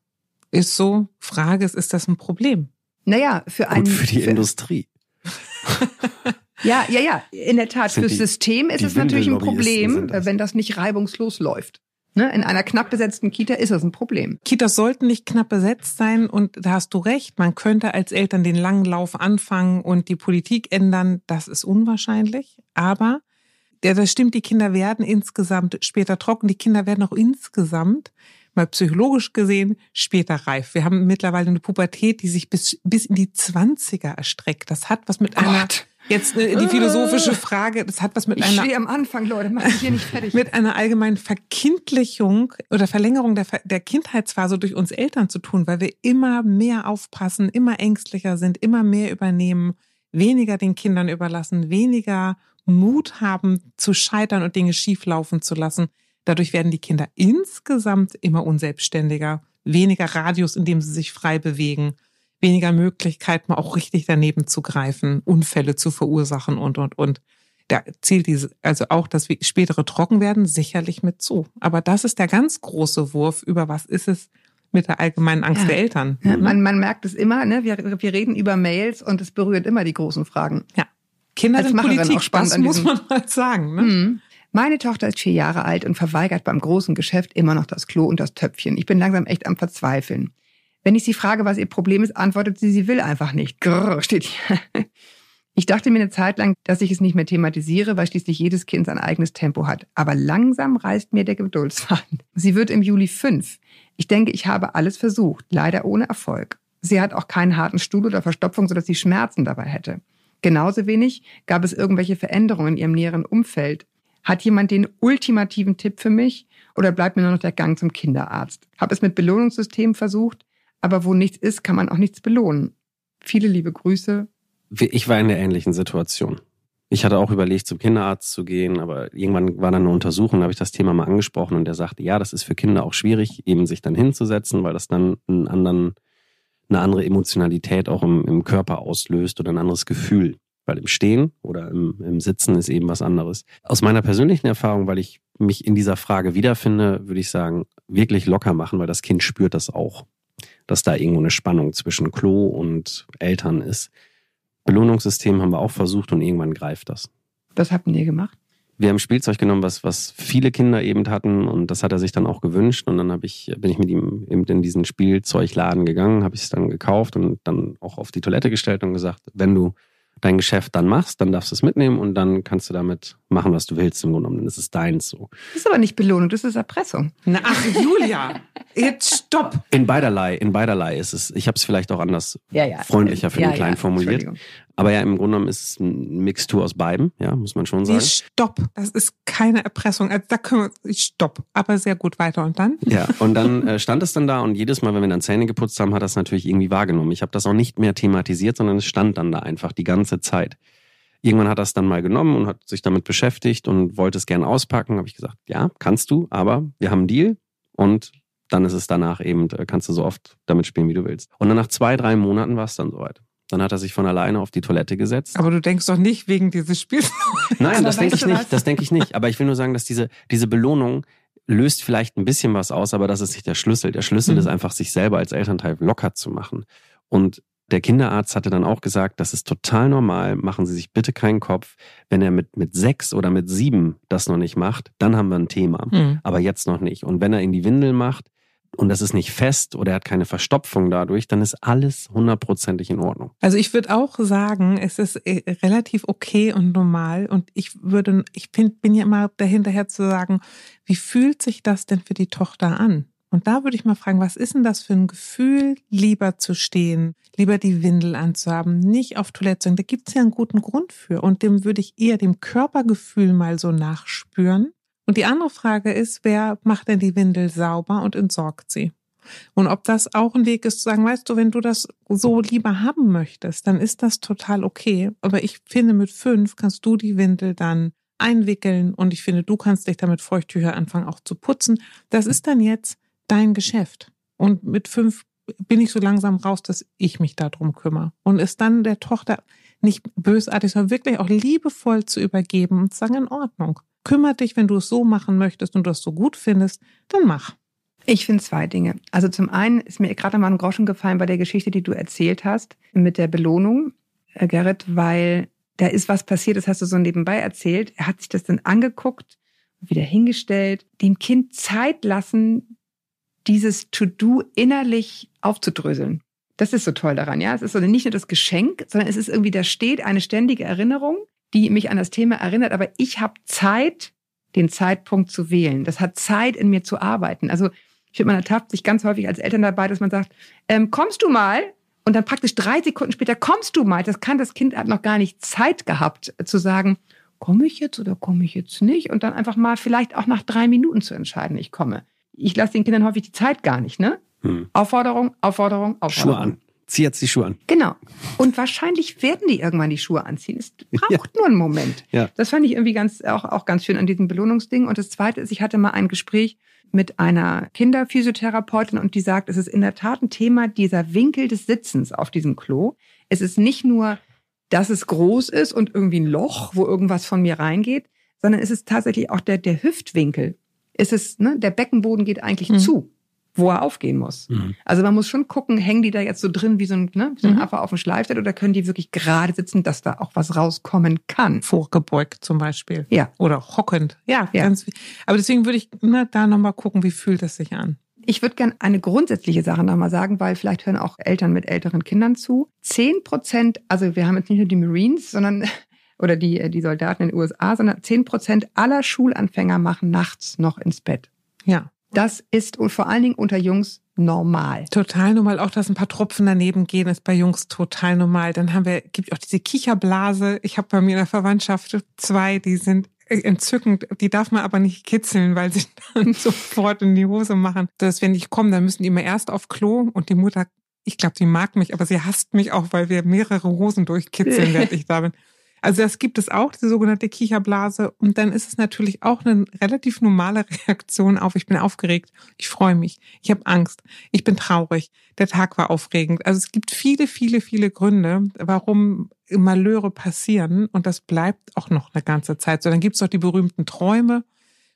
ist so. Frage ist, ist das ein Problem? Naja, für einen. für die für, Industrie. ja, ja, ja, in der Tat. Fürs System ist es natürlich ein Problem, wenn das nicht reibungslos läuft. Ne, in einer knapp besetzten Kita ist das ein Problem. Kitas sollten nicht knapp besetzt sein und da hast du recht, man könnte als Eltern den langen Lauf anfangen und die Politik ändern, das ist unwahrscheinlich, aber ja, das stimmt, die Kinder werden insgesamt später trocken, die Kinder werden auch insgesamt mal psychologisch gesehen später reif. Wir haben mittlerweile eine Pubertät, die sich bis, bis in die Zwanziger erstreckt. Das hat was mit Gott. einer Jetzt äh, die philosophische Frage, das hat was mit Ich einer stehe am Anfang, Leute, mach mich hier nicht fertig. mit einer allgemeinen Verkindlichung oder Verlängerung der, der Kindheitsphase durch uns Eltern zu tun, weil wir immer mehr aufpassen, immer ängstlicher sind, immer mehr übernehmen, weniger den Kindern überlassen, weniger Mut haben zu scheitern und Dinge schieflaufen zu lassen. Dadurch werden die Kinder insgesamt immer unselbstständiger, weniger Radius, in dem sie sich frei bewegen, weniger Möglichkeit, mal auch richtig daneben zu greifen, Unfälle zu verursachen und, und, und. Da zählt diese, also auch das spätere Trockenwerden sicherlich mit zu. Aber das ist der ganz große Wurf über was ist es mit der allgemeinen Angst Ja. der Eltern. Ja, man, man merkt es immer, ne? wir, wir reden über Mails und es berührt immer die großen Fragen. Kinder als sind Macherin Politik, auch spannend das muss man mal sagen. Ne? Hm. Meine Tochter ist vier Jahre alt und verweigert beim großen Geschäft immer noch das Klo und das Töpfchen. Ich bin langsam echt am Verzweifeln. Wenn ich sie frage, was ihr Problem ist, antwortet sie, sie will einfach nicht. Grrr, steht hier. Ich dachte mir eine Zeit lang, dass ich es nicht mehr thematisiere, weil schließlich jedes Kind sein eigenes Tempo hat. Aber langsam reißt mir der Geduldsfaden. Sie wird im Juli fünf. Ich denke, ich habe alles versucht, leider ohne Erfolg. Sie hat auch keinen harten Stuhl oder Verstopfung, sodass sie Schmerzen dabei hätte. Genauso wenig gab es irgendwelche Veränderungen in ihrem näheren Umfeld. Hat jemand den ultimativen Tipp für mich oder bleibt mir nur noch der Gang zum Kinderarzt? Hab es mit Belohnungssystemen versucht, aber wo nichts ist, kann man auch nichts belohnen. Viele liebe Grüße. Ich war in der ähnlichen Situation. Ich hatte auch überlegt, zum Kinderarzt zu gehen, aber irgendwann war dann eine Untersuchung, da habe ich das Thema mal angesprochen und der sagte, ja, das ist für Kinder auch schwierig, eben sich dann hinzusetzen, weil das dann einen anderen, eine andere Emotionalität auch im, im Körper auslöst oder ein anderes Gefühl. Weil im Stehen oder im, im Sitzen ist eben was anderes. Aus meiner persönlichen Erfahrung, weil ich mich in dieser Frage wiederfinde, würde ich sagen, wirklich locker machen, weil das Kind spürt das auch, dass da irgendwo eine Spannung zwischen Klo und Eltern ist. Belohnungssystem haben wir auch versucht und irgendwann greift das. Was habt ihr gemacht? Wir haben Spielzeug genommen, was, was viele Kinder eben hatten und das hat er sich dann auch gewünscht und dann ich, bin ich mit ihm eben in diesen Spielzeugladen gegangen, habe ich es dann gekauft und dann auch auf die Toilette gestellt und gesagt, wenn du dein Geschäft dann machst, dann darfst du es mitnehmen und dann kannst du damit machen, was du willst im Grunde genommen. Dann ist es deins so. Das ist aber nicht Belohnung, das ist Erpressung. Na, ach, Julia, jetzt stopp. In beiderlei, in beiderlei ist es, ich habe es vielleicht auch anders Ja, ja. freundlicher für ja, den Kleinen formuliert. Aber ja, im Grunde genommen ist es eine Mixtur aus beidem, ja, muss man schon Nee, sagen. stopp. Das ist keine Erpressung. Also da können wir, stopp. Aber sehr gut weiter. Und dann? Ja, und dann äh, stand es dann da und jedes Mal, wenn wir dann Zähne geputzt haben, hat das natürlich irgendwie wahrgenommen. Ich habe das auch nicht mehr thematisiert, sondern es stand dann da einfach die ganze Zeit. Irgendwann hat er es dann mal genommen und hat sich damit beschäftigt und wollte es gern auspacken. Habe ich gesagt, ja, kannst du, aber wir haben einen Deal und dann ist es danach eben, äh, kannst du so oft damit spielen, wie du willst. Und dann nach zwei, drei Monaten war es dann soweit. Dann hat er sich von alleine auf die Toilette gesetzt. Aber du denkst doch nicht wegen dieses Spiels. Nein, das denke ich nicht. Das denke ich nicht. Aber ich will nur sagen, dass diese, diese Belohnung löst vielleicht ein bisschen was aus, aber das ist nicht der Schlüssel. Der Schlüssel Mhm. ist einfach, sich selber als Elternteil locker zu machen. Und der Kinderarzt hatte dann auch gesagt, das ist total normal, machen Sie sich bitte keinen Kopf. Wenn er mit, mit sechs oder mit sieben das noch nicht macht, dann haben wir ein Thema. Hm. Aber jetzt noch nicht. Und wenn er in die Windel macht und das ist nicht fest oder er hat keine Verstopfung dadurch, dann ist alles hundertprozentig in Ordnung. Also ich würde auch sagen, es ist äh, relativ okay und normal. Und ich würde, ich find, bin ja immer dahinterher zu sagen, wie fühlt sich das denn für die Tochter an? Und da würde ich mal fragen, was ist denn das für ein Gefühl, lieber zu stehen, lieber die Windel anzuhaben, nicht auf Toilette zu gehen? Da gibt es ja einen guten Grund für. Und dem würde ich eher dem Körpergefühl mal so nachspüren. Und die andere Frage ist, wer macht denn die Windel sauber und entsorgt sie? Und ob das auch ein Weg ist zu sagen, weißt du, wenn du das so lieber haben möchtest, dann ist das total okay. Aber ich finde, mit fünf kannst du die Windel dann einwickeln und ich finde, du kannst dich damit Feuchttücher anfangen auch zu putzen. Das ist dann jetzt dein Geschäft. Und mit fünf bin ich so langsam raus, dass ich mich darum kümmere. Und es dann der Tochter nicht bösartig, sondern wirklich auch liebevoll zu übergeben und zu sagen, in Ordnung. Kümmer dich, wenn du es so machen möchtest und du es so gut findest, dann mach. Ich finde zwei Dinge. Also zum einen ist mir gerade mal ein Groschen gefallen bei der Geschichte, die du erzählt hast, mit der Belohnung, äh, Gerrit, weil da ist was passiert, das hast du so nebenbei erzählt. Er hat sich das dann angeguckt, wieder hingestellt, dem Kind Zeit lassen, dieses To-Do innerlich aufzudröseln. Das ist so toll daran, ja. Es ist so nicht nur das Geschenk, sondern es ist irgendwie, da steht eine ständige Erinnerung, die mich an das Thema erinnert, aber ich habe Zeit, den Zeitpunkt zu wählen. Das hat Zeit, in mir zu arbeiten. Also ich finde, man ertappt sich ganz häufig als Eltern dabei, dass man sagt, ähm, kommst du mal? Und dann praktisch drei Sekunden später kommst du mal. Das kann das Kind hat noch gar nicht Zeit gehabt äh, zu sagen, komme ich jetzt oder komme ich jetzt nicht? Und dann einfach mal vielleicht auch nach drei Minuten zu entscheiden, ich komme. Ich lasse den Kindern häufig die Zeit gar nicht, ne? Hm. Aufforderung, Aufforderung, Aufforderung. Schuhe an. Zieh jetzt die Schuhe an. Genau. Und wahrscheinlich werden die irgendwann die Schuhe anziehen. Es braucht nur einen Moment. Ja. Das fand ich irgendwie ganz, auch, auch ganz schön an diesem Belohnungsding. Und das zweite ist, ich hatte mal ein Gespräch mit einer Kinderphysiotherapeutin und die sagt, es ist in der Tat ein Thema dieser Winkel des Sitzens auf diesem Klo. Es ist nicht nur, dass es groß ist und irgendwie ein Loch, wo irgendwas von mir reingeht, sondern es ist tatsächlich auch der, der Hüftwinkel. Es ist, ne, der Beckenboden geht eigentlich Mhm. zu, wo er aufgehen muss. Mhm. Also man muss schon gucken, hängen die da jetzt so drin wie so ein, ne, wie so ein Mhm. Affe auf dem Schleifstedt oder können die wirklich gerade sitzen, dass da auch was rauskommen kann? Vorgebeugt zum Beispiel. Ja. Oder hockend. Ja, Ja. ganz. Aber deswegen würde ich ne, da nochmal gucken, wie fühlt es sich an. Ich würde gern eine grundsätzliche Sache nochmal sagen, weil vielleicht hören auch Eltern mit älteren Kindern zu. Zehn Prozent, also wir haben jetzt nicht nur die Marines, sondern oder die, die Soldaten in den USA, sondern zehn Prozent aller Schulanfänger machen nachts noch ins Bett. Ja. Das ist und vor allen Dingen unter Jungs normal. Total normal. Auch, dass ein paar Tropfen daneben gehen, ist bei Jungs total normal. Dann haben wir, gibt auch diese Kicherblase. Ich habe bei mir in der Verwandtschaft zwei, die sind entzückend. Die darf man aber nicht kitzeln, weil sie dann sofort in die Hose machen. Dass wenn ich komme, dann müssen die immer erst auf Klo und die Mutter, ich glaube, die mag mich, aber sie hasst mich auch, weil wir mehrere Hosen durchkitzeln, während ich da bin. Also das gibt es auch, die sogenannte Kicherblase. Und dann ist es natürlich auch eine relativ normale Reaktion auf, ich bin aufgeregt, ich freue mich, ich habe Angst, ich bin traurig, der Tag war aufregend. Also es gibt viele, viele, viele Gründe, warum Malheure passieren. Und das bleibt auch noch eine ganze Zeit so. Dann gibt es auch die berühmten Träume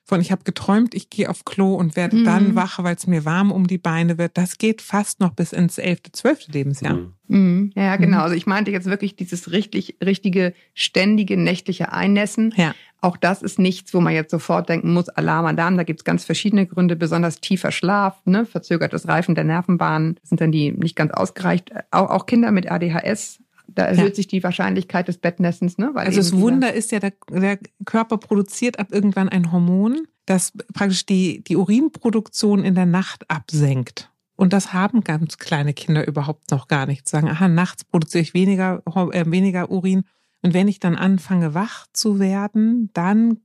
von ich habe geträumt, ich gehe auf Klo und werde Mhm. dann wach, weil es mir warm um die Beine wird. Das geht fast noch bis ins elfte, zwölfte Lebensjahr. Mhm. Mhm. Ja, genau. Mhm. Also ich meinte jetzt wirklich dieses richtig, richtige, ständige nächtliche Einnässen. Ja. Auch das ist nichts, wo man jetzt sofort denken muss, Alarm, Alarm. Da gibt's ganz verschiedene Gründe, besonders tiefer Schlaf, ne, verzögertes Reifen der Nervenbahnen. Das sind dann die nicht ganz ausgereicht. Auch, auch Kinder mit ADHS, da erhöht Ja. sich die Wahrscheinlichkeit des Bettnessens. Ne, weil Also das Wunder ist ja, der, der Körper produziert ab irgendwann ein Hormon, das praktisch die, die Urinproduktion in der Nacht absenkt. Und das haben ganz kleine Kinder überhaupt noch gar nicht. Sagen, aha, nachts produziere ich weniger, äh, weniger Urin. Und wenn ich dann anfange, wach zu werden, dann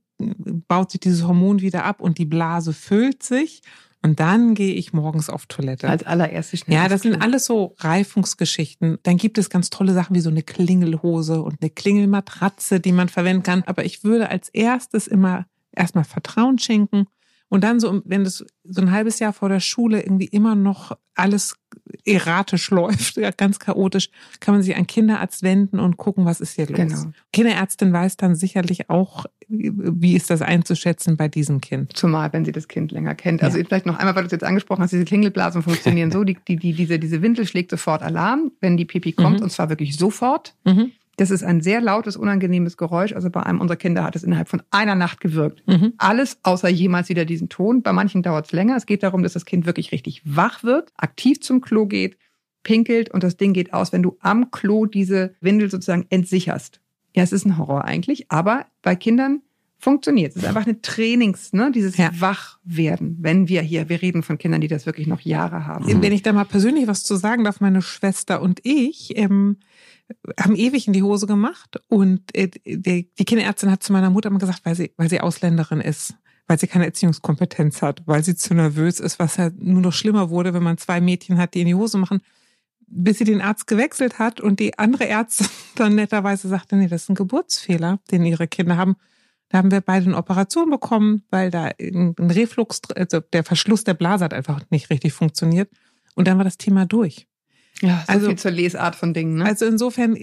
baut sich dieses Hormon wieder ab und die Blase füllt sich. Und dann gehe ich morgens auf Toilette. als allererstes schnell. Ja, das sind alles so Reifungsgeschichten. Dann gibt es ganz tolle Sachen wie so eine Klingelhose und eine Klingelmatratze, die man verwenden kann. Aber ich würde als erstes immer erstmal Vertrauen schenken und dann so, wenn das so ein halbes Jahr vor der Schule irgendwie immer noch alles erratisch läuft, ganz chaotisch, kann man sich an Kinderarzt wenden und gucken, was ist hier los. Genau. Kinderärztin weiß dann sicherlich auch, wie ist das einzuschätzen bei diesem Kind. Zumal, wenn sie das Kind länger kennt. Also Ja. vielleicht noch einmal, weil du es jetzt angesprochen hast, diese Klingelblasen funktionieren so, die, die, die, diese, diese Windel schlägt sofort Alarm, wenn die Pipi kommt, Mhm. und zwar wirklich sofort. Mhm. Das ist ein sehr lautes, unangenehmes Geräusch. Also bei einem unserer Kinder hat es innerhalb von einer Nacht gewirkt. Mhm. Alles außer jemals wieder diesen Ton. Bei manchen dauert es länger. Es geht darum, dass das Kind wirklich richtig wach wird, aktiv zum Klo geht, pinkelt und das Ding geht aus, wenn du am Klo diese Windel sozusagen entsicherst. Ja, es ist ein Horror eigentlich, aber bei Kindern funktioniert. Es ist einfach eine Trainings, ne, dieses Ja. Wachwerden. Wenn wir hier, wir reden von Kindern, die das wirklich noch Jahre haben. Wenn ich da mal persönlich was zu sagen darf, meine Schwester und ich ähm, haben ewig in die Hose gemacht und äh, die, Kinderärztin hat zu meiner Mutter immer gesagt, weil sie, weil sie Ausländerin ist, weil sie keine Erziehungskompetenz hat, weil sie zu nervös ist, was ja nur noch schlimmer wurde, wenn man zwei Mädchen hat, die in die Hose machen, bis sie den Arzt gewechselt hat und die andere Ärztin dann netterweise sagte, nee, das ist ein Geburtsfehler, den ihre Kinder haben. Da haben wir beide eine Operation bekommen, weil da ein Reflux, also der Verschluss der Blase hat einfach nicht richtig funktioniert. Und dann war das Thema durch. Ja, so Also- viel zur Lesart von Dingen. Ne? Also insofern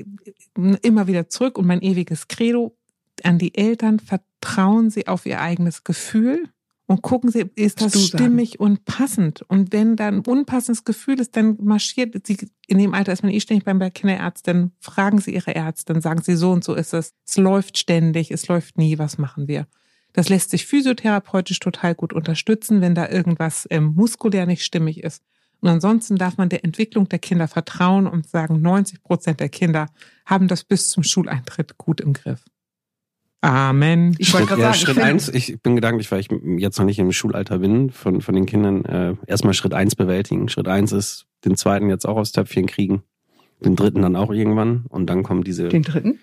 immer wieder zurück und mein ewiges Credo an die Eltern, vertrauen Sie auf Ihr eigenes Gefühl und gucken Sie, ist das Du sagen. stimmig und passend? Und wenn da ein unpassendes Gefühl ist, dann marschiert Sie, in dem Alter ist man eh ständig beim bei Kinderärztin, fragen Sie Ihre Ärztin, sagen Sie, so und so ist es. Es läuft ständig, es läuft nie, was machen wir? Das lässt sich physiotherapeutisch total gut unterstützen, wenn da irgendwas ähm, muskulär nicht stimmig ist. Und ansonsten darf man der Entwicklung der Kinder vertrauen und sagen, 90 Prozent der Kinder haben das bis zum Schuleintritt gut im Griff. Amen. Ich wollte Schritt, gerade ja, sagen, ich Schritt finde- eins, ich bin gedanklich, weil ich jetzt noch nicht im Schulalter bin von, von den Kindern, äh, erstmal Schritt eins bewältigen. Schritt eins ist, den zweiten jetzt auch aufs Töpfchen kriegen. Den dritten dann auch irgendwann. Und dann kommt diese, Den dritten?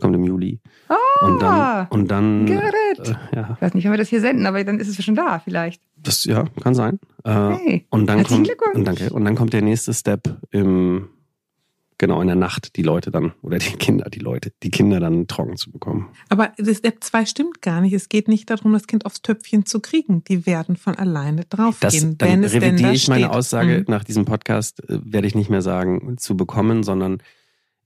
Kommt im Juli. Ah, Und dann, und dann, Gerrit. äh, ja, Ich weiß nicht, wenn wir das hier senden, aber dann ist es schon da vielleicht. das, ja, kann sein. Äh, Hey, und dann herzlichen kommt, Glückwunsch. und danke. Und dann kommt der nächste Step im, genau, in der Nacht, die Leute dann, oder die Kinder, die Leute, die Kinder dann trocken zu bekommen. Aber das Step 2 stimmt gar nicht. Es geht nicht darum, das Kind aufs Töpfchen zu kriegen. Die werden von alleine Das, draufgehen, dann wenn es denn revidiere da ich meine steht. Aussage Mhm. nach diesem Podcast, äh, werde ich nicht mehr sagen, zu bekommen, sondern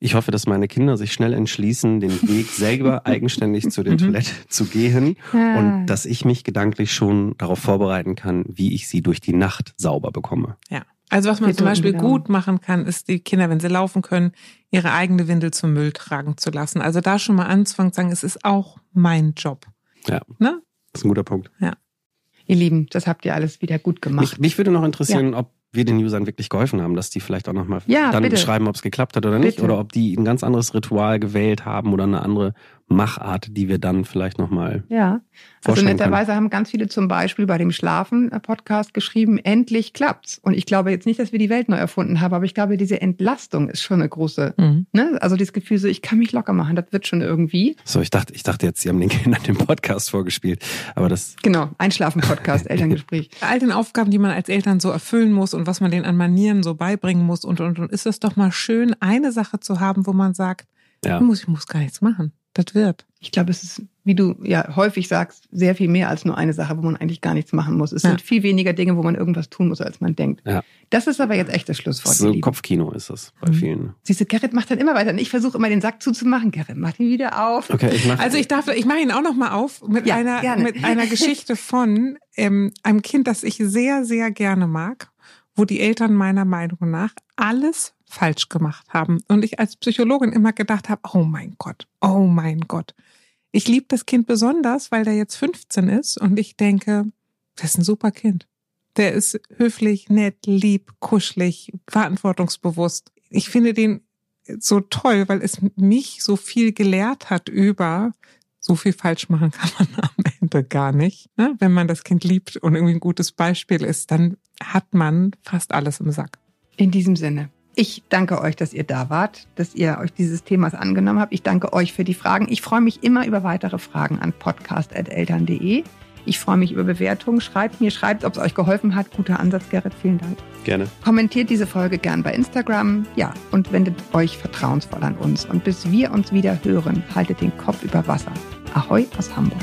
ich hoffe, dass meine Kinder sich schnell entschließen, den Weg selber eigenständig zu der Mhm. Toilette zu gehen Ah. und dass ich mich gedanklich schon darauf vorbereiten kann, wie ich sie durch die Nacht sauber bekomme. Ja. Also was man Wir zum Beispiel Daumen. gut machen kann, ist die Kinder, wenn sie laufen können, ihre eigene Windel zum Müll tragen zu lassen. Also da schon mal anzufangen, zu sagen, es ist auch mein Job. Ja. Ne? Das ist ein guter Punkt. Ihr Lieben, das habt ihr alles wieder gut gemacht. Mich, mich würde noch interessieren, ob wir den Usern wirklich geholfen haben, dass die vielleicht auch nochmal Ja, dann bitte. schreiben, ob es geklappt hat oder nicht, Bitte. oder ob die ein ganz anderes Ritual gewählt haben oder eine andere Machart, die wir dann vielleicht nochmal Ja. Also netterweise haben ganz viele zum Beispiel bei dem Schlafen-Podcast geschrieben, endlich klappt's. Und ich glaube jetzt nicht, dass wir die Welt neu erfunden haben, aber ich glaube, diese Entlastung ist schon eine große, Mhm. ne? Also dieses Gefühl so, ich kann mich locker machen, das wird schon irgendwie. So, ich dachte, ich dachte jetzt, Sie haben den Kindern den Podcast vorgespielt, aber das Genau, Einschlafen-Podcast, Elterngespräch. Bei all den Aufgaben, die man als Eltern so erfüllen muss und was man den an Manieren so beibringen muss und, und, und ist es doch mal schön, eine Sache zu haben, wo man sagt, ja. ich, muss, ich muss gar nichts machen. Das wird. Ich glaube, es ist, wie du ja häufig sagst, sehr viel mehr als nur eine Sache, wo man eigentlich gar nichts machen muss. Es Ja. sind viel weniger Dinge, wo man irgendwas tun muss, als man denkt. Ja. Das ist aber jetzt echt das Schlusswort. so. Kopfkino ist das bei Mhm. vielen. Siehst du, Gerrit macht dann immer weiter. Und ich versuche immer den Sack zuzumachen. Gerrit macht ihn wieder auf. Okay, ich mache Also ich darf, ich mache ihn auch noch mal auf mit Ja, einer gerne. mit einer Geschichte von ähm, einem Kind, das ich sehr sehr gerne mag, wo die Eltern meiner Meinung nach alles falsch gemacht haben und ich als Psychologin immer gedacht habe, oh mein Gott, oh mein Gott. Ich liebe das Kind besonders, weil der jetzt 15 ist und ich denke, das ist ein super Kind. Der ist höflich, nett, lieb, kuschelig, verantwortungsbewusst. Ich finde den so toll, weil es mich so viel gelehrt hat über so viel falsch machen kann man am Ende gar nicht. Ne? Wenn man das Kind liebt und irgendwie ein gutes Beispiel ist, dann hat man fast alles im Sack. In diesem Sinne. Ich danke euch, dass ihr da wart, dass ihr euch dieses Themas angenommen habt. Ich danke euch für die Fragen. Ich freue mich immer über weitere Fragen an podcast.eltern.de. Ich freue mich über Bewertungen. Schreibt mir, schreibt, ob es euch geholfen hat. Guter Ansatz, Gerrit. Vielen Dank. gerne. Kommentiert diese Folge gern bei Instagram. Ja, und wendet euch vertrauensvoll an uns. Und bis wir uns wieder hören, haltet den Kopf über Wasser. Ahoi aus Hamburg.